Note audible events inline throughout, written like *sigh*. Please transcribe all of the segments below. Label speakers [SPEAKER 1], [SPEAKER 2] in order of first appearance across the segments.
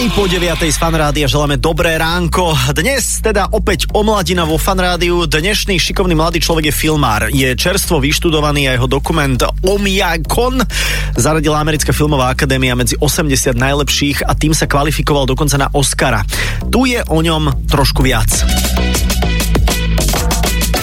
[SPEAKER 1] Aj po 9. z Fanrádia želáme dobré ránko. Dnes teda opäť omladina vo Fanrádiu. Dnešný šikovný mladý človek je filmár. Je čerstvo vyštudovaný a jeho dokument Omiakon zaradila Americká filmová akadémia medzi 80 najlepších a tým sa kvalifikoval dokonca na Oscara. Tu je o ňom trošku viac.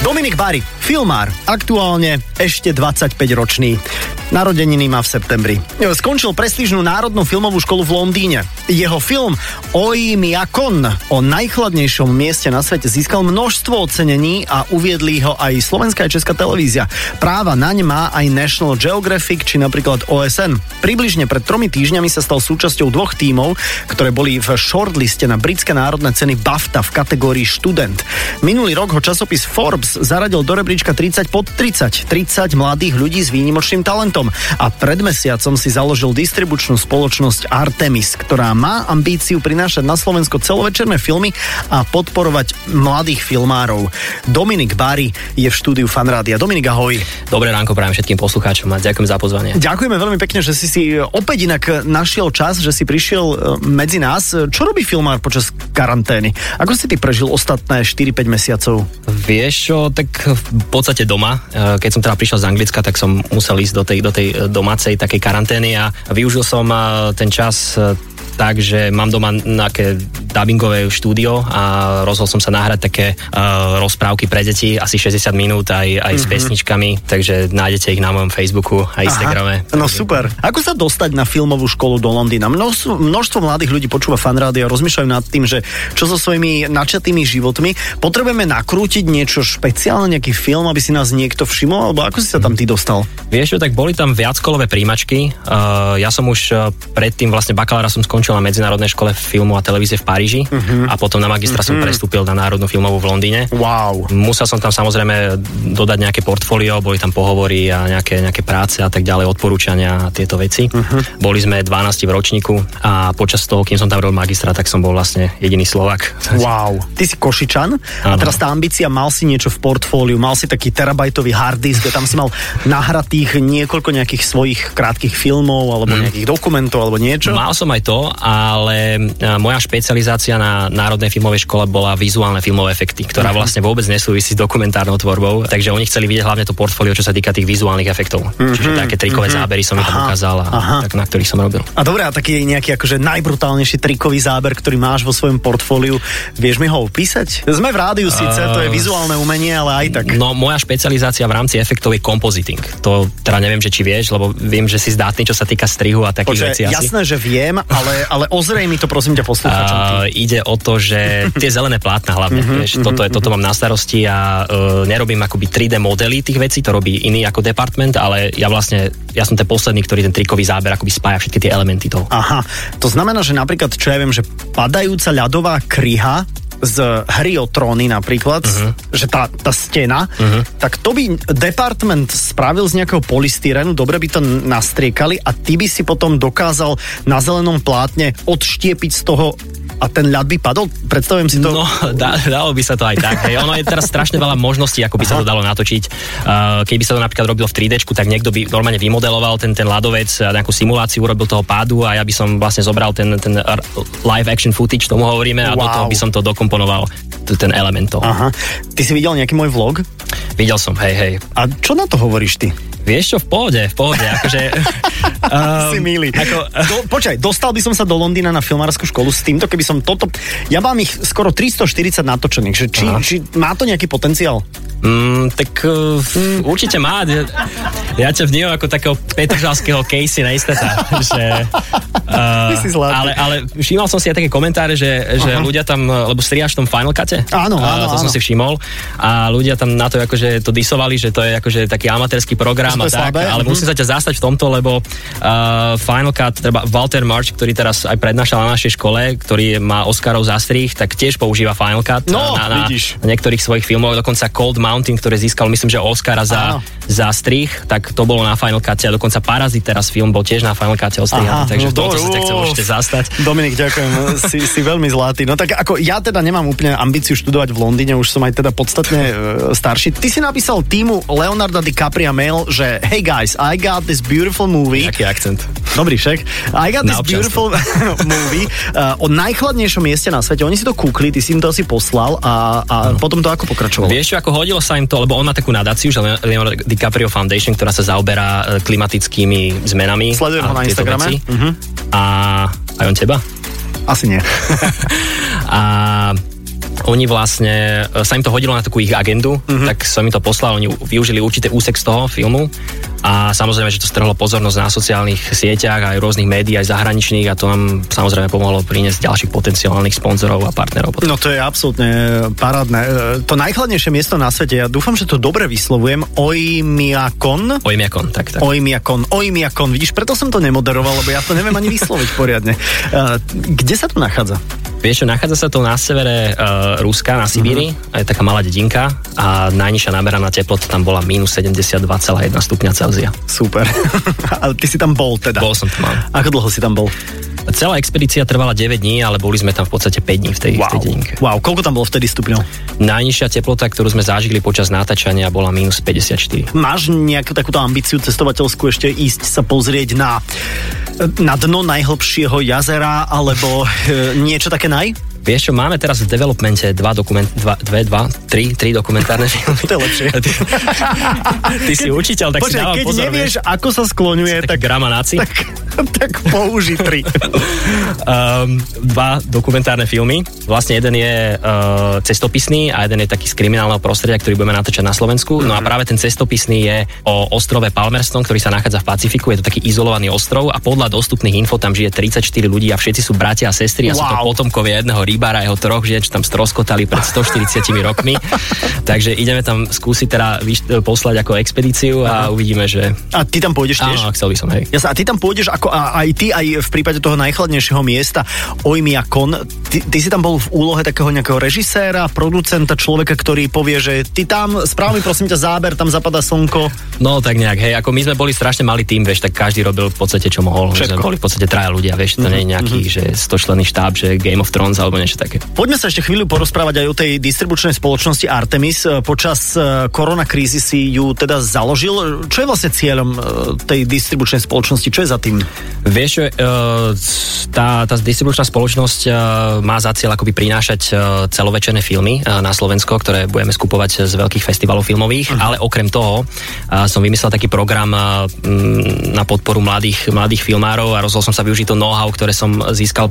[SPEAKER 1] Dominik Bari, filmár, aktuálne ešte 25 ročný. Narodeniny má v septembri. Skončil prestížnú Národnú filmovú školu v Londýne. Jeho film Oi Miakon o najchladnejšom mieste na svete získal množstvo ocenení a uviedli ho aj slovenská a česká televízia. Práva naň má aj National Geographic či napríklad OSN. Približne pred tromi týždňami sa stal súčasťou dvoch tímov, ktoré boli v shortliste na britské národné ceny BAFTA v kategórii študent. Minulý rok ho časopis Forbes zaradil do rebríčka 30 pod 30. 30 mladých ľudí s výnimočným talentom talentom a pred mesiacom si založil distribučnú spoločnosť Artemis, ktorá má ambíciu prinášať na Slovensko celovečerné filmy a podporovať mladých filmárov. Dominik Bari je v štúdiu Fanrádia. Dominik, ahoj.
[SPEAKER 2] Dobré ránko prajem všetkým poslucháčom a ďakujem za pozvanie.
[SPEAKER 1] Ďakujeme veľmi pekne, že si si opäť inak našiel čas, že si prišiel e, medzi nás. Čo robí filmár počas karantény? Ako si ty prežil ostatné 4-5 mesiacov?
[SPEAKER 2] Vieš čo, tak v podstate doma. E, keď som teda prišiel z Anglicka, tak som musel ísť do tej, do tej domácej takej karantény a využil som ten čas tak, že mám doma nejaké dubbingové štúdio a rozhodol som sa nahrať také uh, rozprávky pre deti, asi 60 minút aj, aj mm-hmm. s mhm. pesničkami, takže nájdete ich na mojom Facebooku a Instagrame.
[SPEAKER 1] Aha, no super. Ako sa dostať na filmovú školu do Londýna? Množstvo, množstvo mladých ľudí počúva fanrádio a rozmýšľajú nad tým, že čo so svojimi načatými životmi. Potrebujeme nakrútiť niečo špeciálne, nejaký film, aby si nás niekto všimol, alebo ako si sa tam ty dostal?
[SPEAKER 2] Vieš tak boli tam viackolové príjimačky. Uh, ja som už uh, predtým vlastne bakalára som skončil skončil na Medzinárodnej škole filmu a televízie v Paríži uh-huh. a potom na magistra uh-huh. som mhm. prestúpil na Národnú filmovú v Londýne.
[SPEAKER 1] Wow.
[SPEAKER 2] Musel som tam samozrejme dodať nejaké portfólio, boli tam pohovory a nejaké, nejaké práce a tak ďalej, odporúčania a tieto veci. Uh-huh. Boli sme 12 v ročníku a počas toho, kým som tam robil magistra, tak som bol vlastne jediný Slovak. *laughs*
[SPEAKER 1] Wow. Ty si Košičan a teraz tá ambícia, mal si niečo v portfóliu, mal si taký terabajtový hard disk, tam si mal nahratých niekoľko nejakých svojich krátkých filmov alebo mm. nejakých dokumentov alebo niečo?
[SPEAKER 2] Mal som aj to, ale moja špecializácia na Národnej filmovej škole bola vizuálne filmové efekty, ktorá uh-huh. vlastne vôbec nesúvisí s dokumentárnou tvorbou, takže oni chceli vidieť hlavne to portfólio, čo sa týka tých vizuálnych efektov. Uh-huh. Čiže také trikové uh-huh. zábery som mi tam ukázal a tak, na ktorých som robil.
[SPEAKER 1] A dobre, a taký nejaký akože najbrutálnejší trikový záber, ktorý máš vo svojom portfóliu, vieš mi ho opísať? Sme v rádiu síce, uh, to je vizuálne umenie, ale aj tak.
[SPEAKER 2] No, moja špecializácia v rámci efektov je compositing. To teda neviem, že či vieš, lebo viem, že si zdátny, čo sa týka strihu a takých
[SPEAKER 1] Počkej,
[SPEAKER 2] vecí.
[SPEAKER 1] Jasné, že viem, ale, ale ozrej mi to prosím ťa poslucháčom. Uh,
[SPEAKER 2] ide o to, že tie zelené plátna hlavne, uh-huh, vieš, toto, je, toto mám na starosti a uh, nerobím akoby 3D modely tých vecí, to robí iný ako department, ale ja vlastne, ja som ten posledný, ktorý ten trikový záber akoby spája všetky tie elementy toho.
[SPEAKER 1] Aha, to znamená, že napríklad, čo ja viem, že padajúca ľadová kryha z hry o tróny napríklad, uh-huh. že tá, tá stena, uh-huh. tak to by department spravil z nejakého polystyrenu, dobre by to nastriekali a ty by si potom dokázal na zelenom plátne odštiepiť z toho a ten ľad by padol? Predstavujem si to.
[SPEAKER 2] No, dá, dalo by sa to aj tak. Hej. Ono je teraz strašne veľa možností, ako by Aha. sa to dalo natočiť. Uh, keby sa to napríklad robilo v 3D, tak niekto by normálne vymodeloval ten, ten ľadovec, nejakú simuláciu urobil toho pádu a ja by som vlastne zobral ten, ten live action footage, tomu hovoríme, a wow. do toho by som to dokomponoval, ten element toho.
[SPEAKER 1] Aha. Ty si videl nejaký môj vlog?
[SPEAKER 2] Videl som, hej, hej.
[SPEAKER 1] A čo na to hovoríš ty?
[SPEAKER 2] Vieš čo, v pohode, v pohode, akože... *laughs*
[SPEAKER 1] um, si milý. Ako, do, počkaj, dostal by som sa do Londýna na filmárskú školu s týmto, keby som toto... Ja mám ich skoro 340 natočených, že či, či má to nejaký potenciál?
[SPEAKER 2] Mm, tak uh, určite má. Ja, ja ťa vnímam ako takého petržalského Casey Neistata. *laughs* že, uh, ale, ale všímal som si aj také komentáre, že, že ľudia tam, lebo striaš v tom Final Cute.
[SPEAKER 1] Áno, áno,
[SPEAKER 2] uh, To áno. som si všimol. A ľudia tam na to akože to disovali, že to je akože taký amatérsky program a tak. Slabé. Ale uh-huh. musím sa ťa zastať v tomto, lebo uh, Final Cut, treba Walter March, ktorý teraz aj prednášal na našej škole, ktorý má Oscarov za strich, tak tiež používa Final Cut
[SPEAKER 1] no,
[SPEAKER 2] na, na, na niektorých svojich filmoch, dokonca Cold Mountain, ktoré získal, myslím, že Oscara za, za strich, tak to bolo na Final Cut a dokonca Parazit teraz film bol tiež na Final Cut ostrihaný, takže no, to, to sa ťa chcem môžete zastať.
[SPEAKER 1] Dominik, ďakujem, si, si veľmi zlatý. No tak ako ja teda nemám úplne ambíciu študovať v Londýne, už som aj teda podstatne uh, starší. Ty si napísal týmu Leonardo DiCaprio mail, že hey guys, I got this beautiful movie.
[SPEAKER 2] Aký akcent?
[SPEAKER 1] Dobrý však. I got this beautiful *laughs* movie uh, o najchladnejšom mieste na svete. Oni si to kúkli, ty si im to asi poslal a, a no. potom to ako pokračovalo?
[SPEAKER 2] Vieš, ako hodilo sa im to, lebo on má takú nadáciu, že Leonardo DiCaprio Foundation, ktorá sa zaoberá e, klimatickými zmenami.
[SPEAKER 1] Sledujem ho na Instagrame.
[SPEAKER 2] Uh-huh. A aj on teba?
[SPEAKER 1] Asi nie. *laughs* *laughs*
[SPEAKER 2] a oni vlastne, e, sa im to hodilo na takú ich agendu, uh-huh. tak som im to poslal, oni využili určité úsek z toho filmu a samozrejme, že to strhlo pozornosť na sociálnych sieťach aj rôznych médií, aj zahraničných a to nám samozrejme pomohlo priniesť ďalších potenciálnych sponzorov a partnerov.
[SPEAKER 1] No to je absolútne parádne. E, to najchladnejšie miesto na svete, ja dúfam, že to dobre vyslovujem, Oimiakon.
[SPEAKER 2] Oimiakon, tak, tak.
[SPEAKER 1] Oimiakon, Oimiakon, vidíš, preto som to nemoderoval, lebo ja to neviem ani vysloviť poriadne. E, kde sa to nachádza?
[SPEAKER 2] Vieš čo, nachádza sa to na severe uh, Ruska, na Sibíri, uh-huh. je taká malá dedinka a najnižšia nameraná teplota tam bola minus 72,1 stupňa Celzia.
[SPEAKER 1] Super. *laughs* Ale ty si tam bol teda?
[SPEAKER 2] Bol som tam.
[SPEAKER 1] Ako dlho si tam bol?
[SPEAKER 2] Celá expedícia trvala 9 dní, ale boli sme tam v podstate 5 dní v tej,
[SPEAKER 1] wow.
[SPEAKER 2] v tej dedinke.
[SPEAKER 1] Wow, koľko tam bolo vtedy stupňov?
[SPEAKER 2] Najnižšia teplota, ktorú sme zažili počas natáčania, bola minus 54.
[SPEAKER 1] Máš nejakú takúto ambíciu cestovateľskú ešte ísť sa pozrieť na na dno najhlbšieho jazera, alebo e, niečo také naj?
[SPEAKER 2] Vieš čo, máme teraz v developmente dva dokument, dva, dve, dva, tri, tri dokumentárne *laughs* filmy.
[SPEAKER 1] to je lepšie.
[SPEAKER 2] Ty, ty si učiteľ, tak Počkej, si dávam
[SPEAKER 1] keď
[SPEAKER 2] pozor.
[SPEAKER 1] nevieš, vieš. ako sa skloňuje, tak...
[SPEAKER 2] tak gramanáci.
[SPEAKER 1] Tak, tak použi tri.
[SPEAKER 2] um, dva dokumentárne filmy. Vlastne jeden je uh, cestopisný a jeden je taký z kriminálneho prostredia, ktorý budeme natáčať na Slovensku. Mm-hmm. No a mhm. práve ten cestopisný je o ostrove Palmerston, ktorý sa nachádza v Pacifiku. Je to taký izolovaný ostrov a podľa dostupných info tam žije 34 ľudí a všetci sú bratia a sestry a wow. sú to potomkovia jedného rybára jeho troch žien, čo tam stroskotali pred 140 rokmi. Takže ideme tam skúsiť teda vyš- poslať ako expedíciu a Aha. uvidíme, že...
[SPEAKER 1] A ty tam pôjdeš tiež?
[SPEAKER 2] Áno, chcel by som, hej.
[SPEAKER 1] Jasne, a ty tam pôjdeš ako a aj ty, aj v prípade toho najchladnejšieho miesta Ojmiakon, ty, ty si tam bol v úlohe takého nejakého režiséra, producenta, človeka, ktorý povie, že ty tam, správ mi prosím ťa záber, tam zapadá slnko.
[SPEAKER 2] No tak nejak, hej, ako my sme boli strašne malý tým, vieš, tak každý robil v podstate čo mohol. Všetko. Sme boli v podstate traja ľudia, vieš, to mm-hmm. nie je nejaký, mm-hmm. že 100 členný štáb, že Game of Thrones alebo niečo také.
[SPEAKER 1] Poďme sa ešte chvíľu porozprávať aj o tej distribučnej spoločnosti Artemis. E, počas e, koronakrízy si ju teda založil. Čo je vlastne cieľom e, tej distribučnej spoločnosti? Čo je za tým?
[SPEAKER 2] Vieš, tá, tá distribučná spoločnosť má za cieľ akoby prinášať celovečerné filmy na Slovensko, ktoré budeme skupovať z veľkých festivalov filmových, uh-huh. ale okrem toho som vymyslel taký program na podporu mladých, mladých filmárov a rozhodol som sa využiť to know-how, ktoré som získal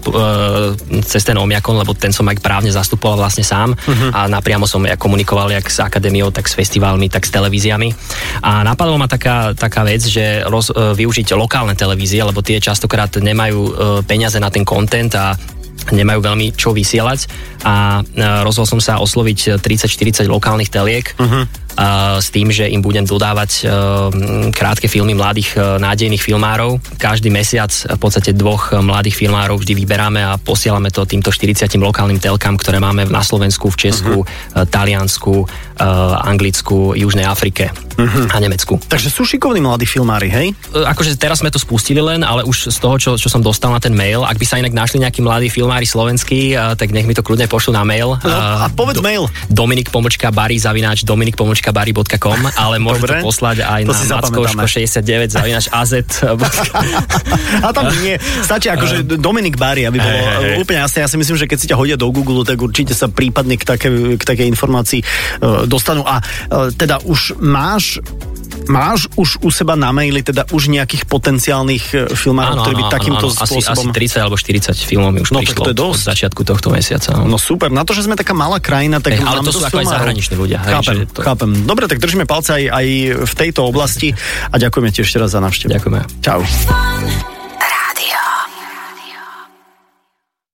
[SPEAKER 2] cez ten Omiakon, lebo ten som aj právne zastupoval vlastne sám uh-huh. a napriamo som ja komunikoval jak s akadémiou, tak s festiválmi, tak s televíziami. A napadlo ma taká, taká vec, že roz, e, využiť lokálne televízie, lebo tie častokrát nemajú e, peniaze na ten kontent a nemajú veľmi čo vysielať a e, rozhodol som sa osloviť 30-40 lokálnych teliek uh-huh s tým, že im budem dodávať krátke filmy mladých nádejných filmárov. Každý mesiac v podstate dvoch mladých filmárov vždy vyberáme a posielame to týmto 40 lokálnym telkám, ktoré máme na Slovensku, v Česku, uh-huh. Taliansku, Anglicku, Južnej Afrike uh-huh. a Nemecku.
[SPEAKER 1] Takže sú šikovní mladí filmári, hej?
[SPEAKER 2] Akože teraz sme to spustili len, ale už z toho, čo, čo som dostal na ten mail, ak by sa inak našli nejakí mladí filmári slovenskí, tak nech mi to kľudne pošlu na mail.
[SPEAKER 1] No, a povedz do, mail.
[SPEAKER 2] Dominik pomočka Bari zavináč Dominik pomočka bari.com, ale môžete to poslať aj to na mackoško69 zavinač AZ. *laughs*
[SPEAKER 1] a tam nie, stačí akože Dominik Bari, aby bolo hey, hey, hey. úplne jasné. Ja si myslím, že keď si ťa hodia do Google, tak určite sa prípadne k také, k takej informácii uh, dostanú. A uh, teda už máš Máš už u seba na maili teda už nejakých potenciálnych e, filmárov, ktorí by takýmto áno, spôsobom...
[SPEAKER 2] Asi, asi 30 alebo 40 filmov mi už no, prišlo to je dosť. od začiatku tohto mesiaca.
[SPEAKER 1] No. no super, na to, že sme taká malá krajina, tak
[SPEAKER 2] hey, ale to sú ako aj zahraniční ľudia.
[SPEAKER 1] Chápem, hej, to... chápem. Dobre, tak držíme palce aj, aj v tejto oblasti a ďakujeme ti ešte raz za návštevu.
[SPEAKER 2] Ďakujeme.
[SPEAKER 1] Čau.